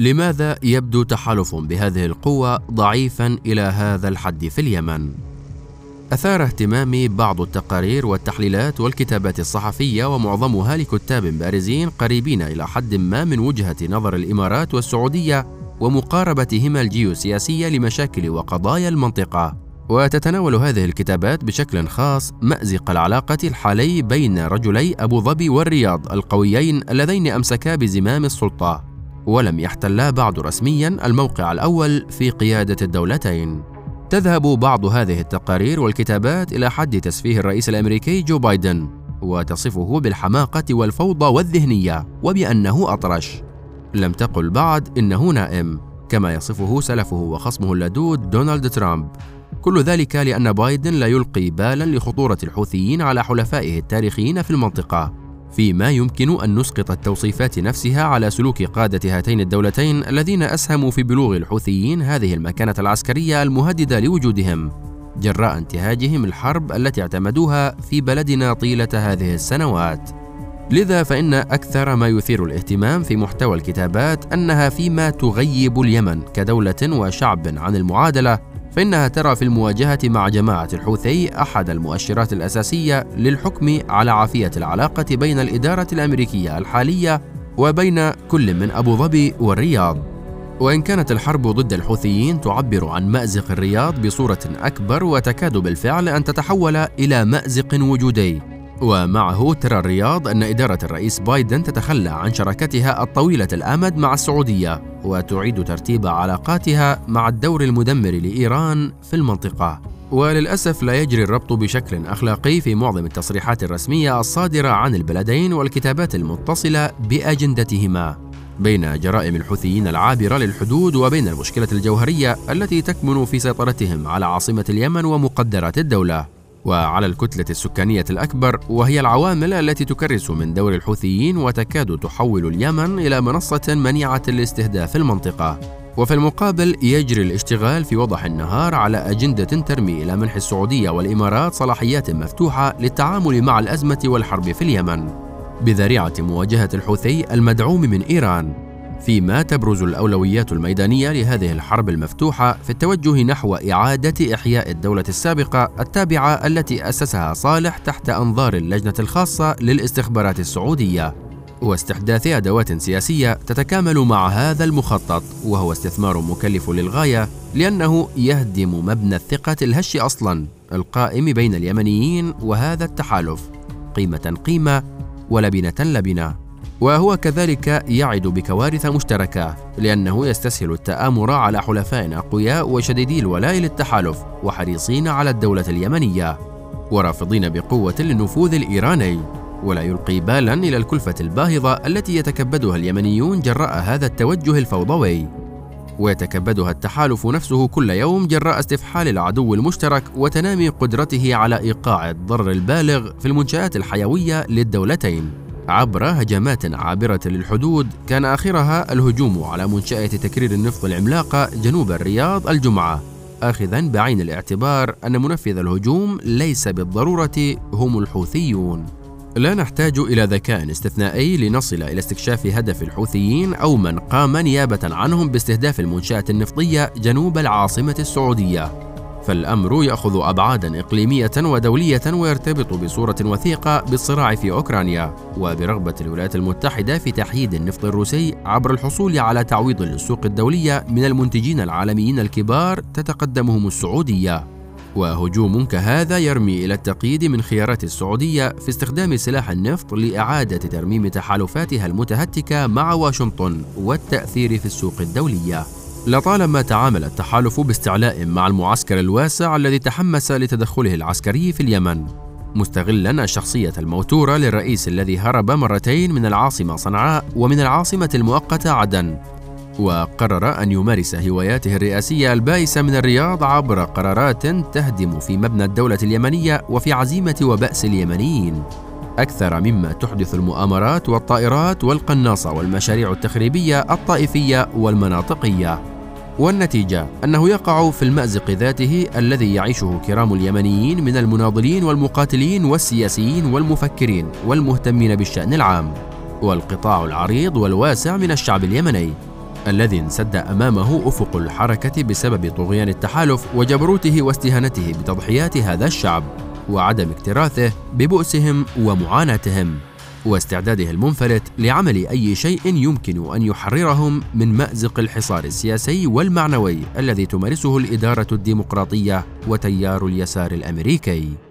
لماذا يبدو تحالف بهذه القوة ضعيفا إلى هذا الحد في اليمن؟ أثار اهتمامي بعض التقارير والتحليلات والكتابات الصحفية ومعظمها لكتاب بارزين قريبين إلى حد ما من وجهة نظر الإمارات والسعودية ومقاربتهما الجيوسياسية لمشاكل وقضايا المنطقة. وتتناول هذه الكتابات بشكل خاص مأزق العلاقة الحالي بين رجلي أبو ظبي والرياض القويين اللذين أمسكا بزمام السلطة، ولم يحتلا بعد رسميا الموقع الأول في قيادة الدولتين. تذهب بعض هذه التقارير والكتابات إلى حد تسفيه الرئيس الأمريكي جو بايدن وتصفه بالحماقة والفوضى والذهنية وبأنه أطرش. لم تقل بعد إنه نائم كما يصفه سلفه وخصمه اللدود دونالد ترامب. كل ذلك لأن بايدن لا يلقي بالا لخطورة الحوثيين على حلفائه التاريخيين في المنطقة. فيما يمكن أن نسقط التوصيفات نفسها على سلوك قادة هاتين الدولتين الذين أسهموا في بلوغ الحوثيين هذه المكانة العسكرية المهددة لوجودهم جراء انتهاجهم الحرب التي اعتمدوها في بلدنا طيلة هذه السنوات. لذا فإن أكثر ما يثير الاهتمام في محتوى الكتابات أنها فيما تغيب اليمن كدولة وشعب عن المعادلة فإنها ترى في المواجهة مع جماعة الحوثي أحد المؤشرات الأساسية للحكم على عافية العلاقة بين الإدارة الأمريكية الحالية وبين كل من أبو ظبي والرياض. وإن كانت الحرب ضد الحوثيين تعبر عن مأزق الرياض بصورة أكبر وتكاد بالفعل أن تتحول إلى مأزق وجودي ومعه ترى الرياض أن إدارة الرئيس بايدن تتخلى عن شراكتها الطويلة الأمد مع السعودية وتعيد ترتيب علاقاتها مع الدور المدمر لإيران في المنطقة. وللأسف لا يجري الربط بشكل أخلاقي في معظم التصريحات الرسمية الصادرة عن البلدين والكتابات المتصلة بأجندتهما. بين جرائم الحوثيين العابرة للحدود وبين المشكلة الجوهرية التي تكمن في سيطرتهم على عاصمة اليمن ومقدرات الدولة. وعلى الكتلة السكانية الأكبر وهي العوامل التي تكرس من دور الحوثيين وتكاد تحول اليمن إلى منصة منيعة لاستهداف المنطقة. وفي المقابل يجري الاشتغال في وضح النهار على أجندة ترمي إلى منح السعودية والإمارات صلاحيات مفتوحة للتعامل مع الأزمة والحرب في اليمن. بذريعة مواجهة الحوثي المدعوم من إيران. فيما تبرز الأولويات الميدانية لهذه الحرب المفتوحة في التوجه نحو إعادة إحياء الدولة السابقة التابعة التي أسسها صالح تحت أنظار اللجنة الخاصة للاستخبارات السعودية. واستحداث أدوات سياسية تتكامل مع هذا المخطط وهو استثمار مكلف للغاية لأنه يهدم مبنى الثقة الهش أصلا القائم بين اليمنيين وهذا التحالف. قيمة قيمة ولبنة لبنة. وهو كذلك يعد بكوارث مشتركة لأنه يستسهل التآمر على حلفاء أقوياء وشديدي الولاء للتحالف وحريصين على الدولة اليمنية ورافضين بقوة للنفوذ الإيراني. ولا يلقي بالا إلى الكلفة الباهظة التي يتكبدها اليمنيون جراء هذا التوجه الفوضوي. ويتكبدها التحالف نفسه كل يوم جراء استفحال العدو المشترك وتنامي قدرته على إيقاع الضرر البالغ في المنشآت الحيوية للدولتين. عبر هجمات عابرة للحدود. كان آخرها الهجوم على منشأة تكرير النفط العملاقة جنوب الرياض الجمعة. آخذا بعين الاعتبار أن منفذ الهجوم ليس بالضرورة هم الحوثيون. لا نحتاج إلى ذكاء استثنائي لنصل إلى استكشاف هدف الحوثيين أو من قام نيابة عنهم باستهداف المنشأة النفطية جنوب العاصمة السعودية. فالأمر يأخذ أبعادا إقليمية ودولية ويرتبط بصورة وثيقة بالصراع في أوكرانيا وبرغبة الولايات المتحدة في تحييد النفط الروسي عبر الحصول على تعويض للسوق الدولية من المنتجين العالميين الكبار تتقدمهم السعودية. وهجوم كهذا يرمي إلى التقييد من خيارات السعودية في استخدام سلاح النفط لإعادة ترميم تحالفاتها المتهتكة مع واشنطن والتأثير في السوق الدولية. لطالما تعامل التحالف باستعلاء مع المعسكر الواسع الذي تحمس لتدخله العسكري في اليمن مستغلا الشخصية الموتورة للرئيس الذي هرب مرتين من العاصمة صنعاء ومن العاصمة المؤقتة عدن وقرر أن يمارس هواياته الرئاسية البائسة من الرياض عبر قرارات تهدم في مبنى الدولة اليمنية وفي عزيمة وبأس اليمنيين. أكثر مما تحدث المؤامرات والطائرات والقناصة والمشاريع التخريبية الطائفية والمناطقية. والنتيجة أنه يقع في المأزق ذاته الذي يعيشه كرام اليمنيين من المناضلين والمقاتلين والسياسيين والمفكرين والمهتمين بالشأن العام والقطاع العريض والواسع من الشعب اليمني الذي انسد أمامه أفق الحركة بسبب طغيان التحالف وجبروته واستهانته بتضحيات هذا الشعب وعدم اكتراثه ببؤسهم ومعاناتهم. واستعداده المنفلت لعمل أي شيء يمكن أن يحررهم من مأزق الحصار السياسي والمعنوي الذي تمارسه الإدارة الديمقراطية وتيار اليسار الأمريكي.